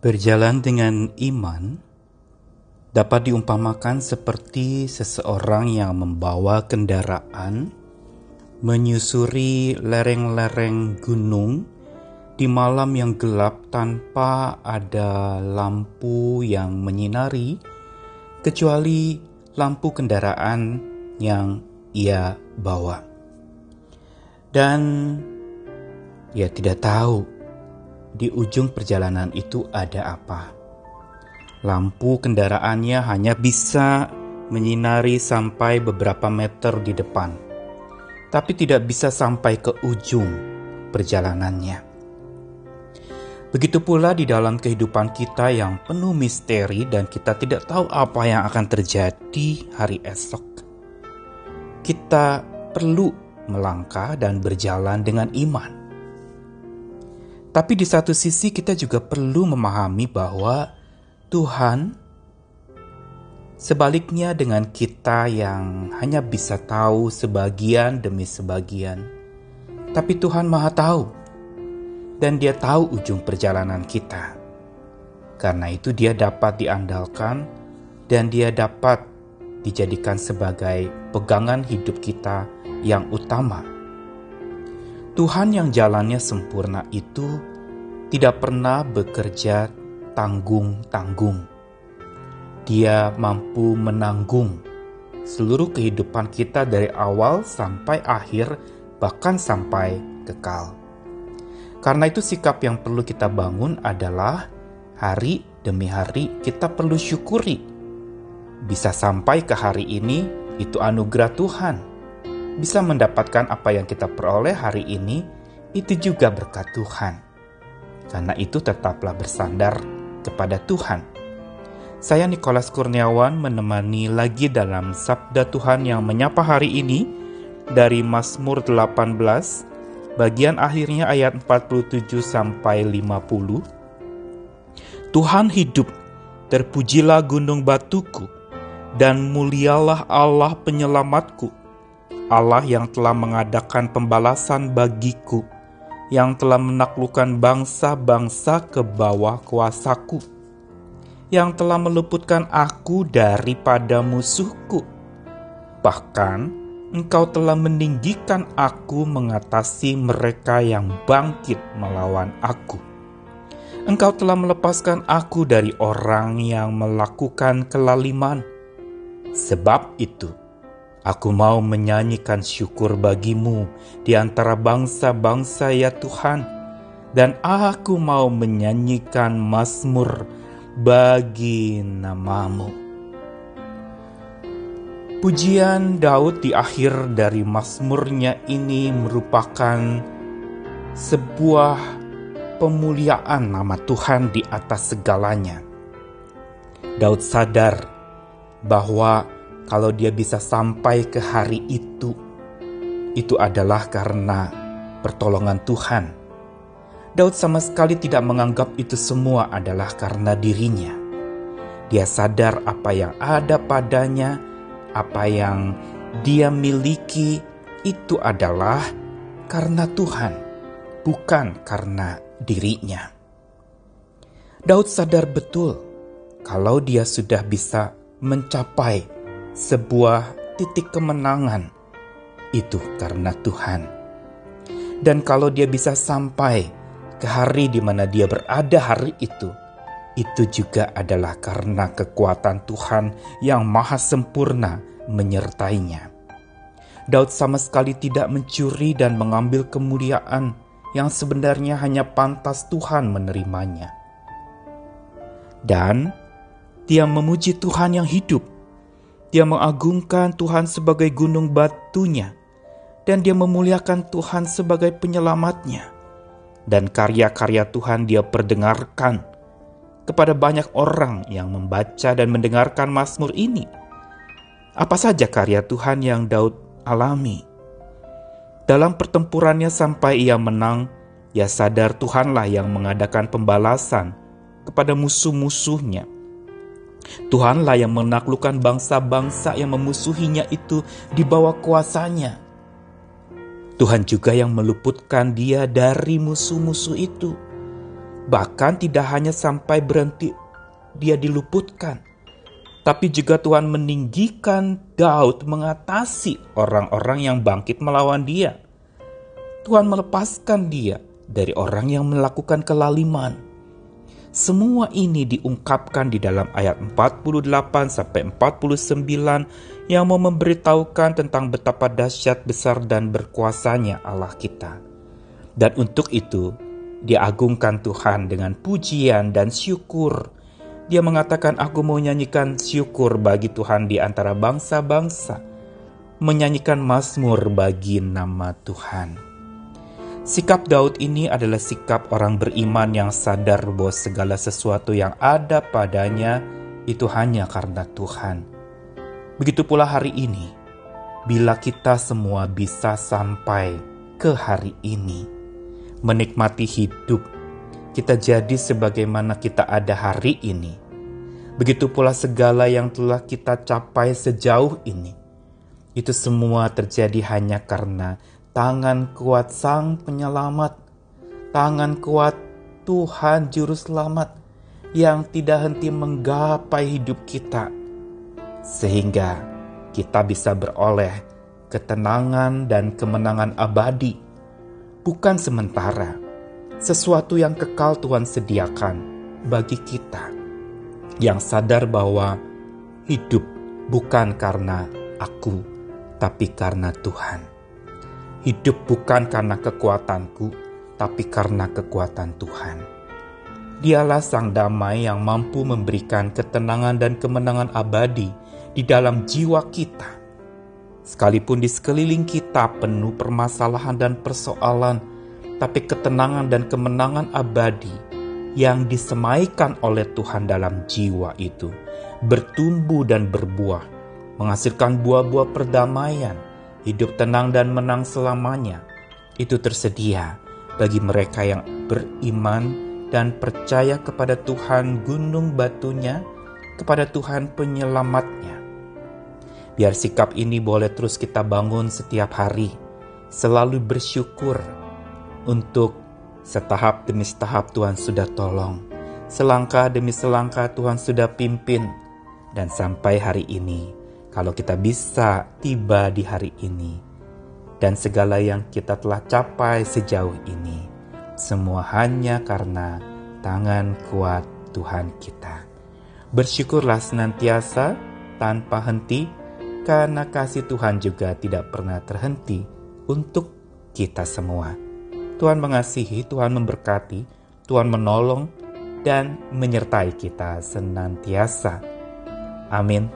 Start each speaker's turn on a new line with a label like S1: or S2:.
S1: Berjalan dengan iman dapat diumpamakan seperti seseorang yang membawa kendaraan menyusuri lereng-lereng gunung di malam yang gelap tanpa ada lampu yang menyinari, kecuali lampu kendaraan yang ia bawa, dan ia tidak tahu di ujung perjalanan itu ada apa. Lampu kendaraannya hanya bisa menyinari sampai beberapa meter di depan, tapi tidak bisa sampai ke ujung perjalanannya. Begitu pula di dalam kehidupan kita yang penuh misteri, dan kita tidak tahu apa yang akan terjadi hari esok. Kita perlu melangkah dan berjalan dengan iman tapi di satu sisi kita juga perlu memahami bahwa Tuhan sebaliknya dengan kita yang hanya bisa tahu sebagian demi sebagian. Tapi Tuhan Maha tahu dan dia tahu ujung perjalanan kita. Karena itu dia dapat diandalkan dan dia dapat dijadikan sebagai pegangan hidup kita yang utama Tuhan yang jalannya sempurna itu tidak pernah bekerja tanggung-tanggung. Dia mampu menanggung seluruh kehidupan kita dari awal sampai akhir, bahkan sampai kekal. Karena itu, sikap yang perlu kita bangun adalah hari demi hari kita perlu syukuri. Bisa sampai ke hari ini, itu anugerah Tuhan bisa mendapatkan apa yang kita peroleh hari ini, itu juga berkat Tuhan. Karena itu tetaplah bersandar kepada Tuhan. Saya Nikolas Kurniawan menemani lagi dalam Sabda Tuhan yang menyapa hari ini dari Mazmur 18, bagian akhirnya ayat 47 sampai 50. Tuhan hidup, terpujilah gunung batuku, dan mulialah Allah penyelamatku Allah yang telah mengadakan pembalasan bagiku, yang telah menaklukkan bangsa-bangsa ke bawah kuasaku, yang telah meluputkan aku daripada musuhku. Bahkan engkau telah meninggikan aku mengatasi mereka yang bangkit melawan aku. Engkau telah melepaskan aku dari orang yang melakukan kelaliman. Sebab itu, Aku mau menyanyikan syukur bagimu di antara bangsa-bangsa ya Tuhan, dan aku mau menyanyikan mazmur bagi namamu. Pujian Daud di akhir dari mazmurnya ini merupakan sebuah pemuliaan nama Tuhan di atas segalanya. Daud sadar bahwa kalau dia bisa sampai ke hari itu, itu adalah karena pertolongan Tuhan. Daud sama sekali tidak menganggap itu semua adalah karena dirinya. Dia sadar apa yang ada padanya, apa yang dia miliki itu adalah karena Tuhan, bukan karena dirinya. Daud sadar betul kalau dia sudah bisa mencapai sebuah titik kemenangan itu karena Tuhan. Dan kalau dia bisa sampai ke hari di mana dia berada hari itu, itu juga adalah karena kekuatan Tuhan yang maha sempurna menyertainya. Daud sama sekali tidak mencuri dan mengambil kemuliaan yang sebenarnya hanya pantas Tuhan menerimanya. Dan dia memuji Tuhan yang hidup dia mengagungkan Tuhan sebagai gunung batunya, dan dia memuliakan Tuhan sebagai penyelamatnya. Dan karya-karya Tuhan dia perdengarkan kepada banyak orang yang membaca dan mendengarkan Mazmur ini. Apa saja karya Tuhan yang Daud alami? Dalam pertempurannya sampai ia menang, ia sadar Tuhanlah yang mengadakan pembalasan kepada musuh-musuhnya Tuhanlah yang menaklukkan bangsa-bangsa yang memusuhinya itu di bawah kuasanya. Tuhan juga yang meluputkan dia dari musuh-musuh itu. Bahkan tidak hanya sampai berhenti dia diluputkan, tapi juga Tuhan meninggikan Daud mengatasi orang-orang yang bangkit melawan dia. Tuhan melepaskan dia dari orang yang melakukan kelaliman. Semua ini diungkapkan di dalam ayat 48 sampai 49 yang mau memberitahukan tentang betapa dahsyat besar dan berkuasanya Allah kita. Dan untuk itu, diagungkan Tuhan dengan pujian dan syukur dia mengatakan, "Aku mau nyanyikan syukur bagi Tuhan di antara bangsa-bangsa, menyanyikan mazmur bagi nama Tuhan." Sikap Daud ini adalah sikap orang beriman yang sadar bahwa segala sesuatu yang ada padanya itu hanya karena Tuhan. Begitu pula hari ini, bila kita semua bisa sampai ke hari ini, menikmati hidup kita jadi sebagaimana kita ada hari ini. Begitu pula segala yang telah kita capai sejauh ini. Itu semua terjadi hanya karena tangan kuat Sang Penyelamat, tangan kuat Tuhan Juru Selamat yang tidak henti menggapai hidup kita, sehingga kita bisa beroleh ketenangan dan kemenangan abadi, bukan sementara sesuatu yang kekal Tuhan sediakan bagi kita. Yang sadar bahwa hidup bukan karena aku, tapi karena Tuhan. Hidup bukan karena kekuatanku, tapi karena kekuatan Tuhan. Dialah sang damai yang mampu memberikan ketenangan dan kemenangan abadi di dalam jiwa kita. Sekalipun di sekeliling kita penuh permasalahan dan persoalan, tapi ketenangan dan kemenangan abadi yang disemaikan oleh Tuhan dalam jiwa itu bertumbuh dan berbuah, menghasilkan buah-buah perdamaian, hidup tenang dan menang selamanya. Itu tersedia bagi mereka yang beriman dan percaya kepada Tuhan gunung batunya, kepada Tuhan penyelamatnya. Biar sikap ini boleh terus kita bangun setiap hari, selalu bersyukur untuk setahap demi setahap Tuhan sudah tolong. Selangkah demi selangkah Tuhan sudah pimpin. Dan sampai hari ini, kalau kita bisa tiba di hari ini, dan segala yang kita telah capai sejauh ini, semua hanya karena tangan kuat Tuhan kita. Bersyukurlah senantiasa tanpa henti, karena kasih Tuhan juga tidak pernah terhenti untuk kita semua. Tuhan mengasihi, Tuhan memberkati, Tuhan menolong, dan menyertai kita senantiasa. Amin.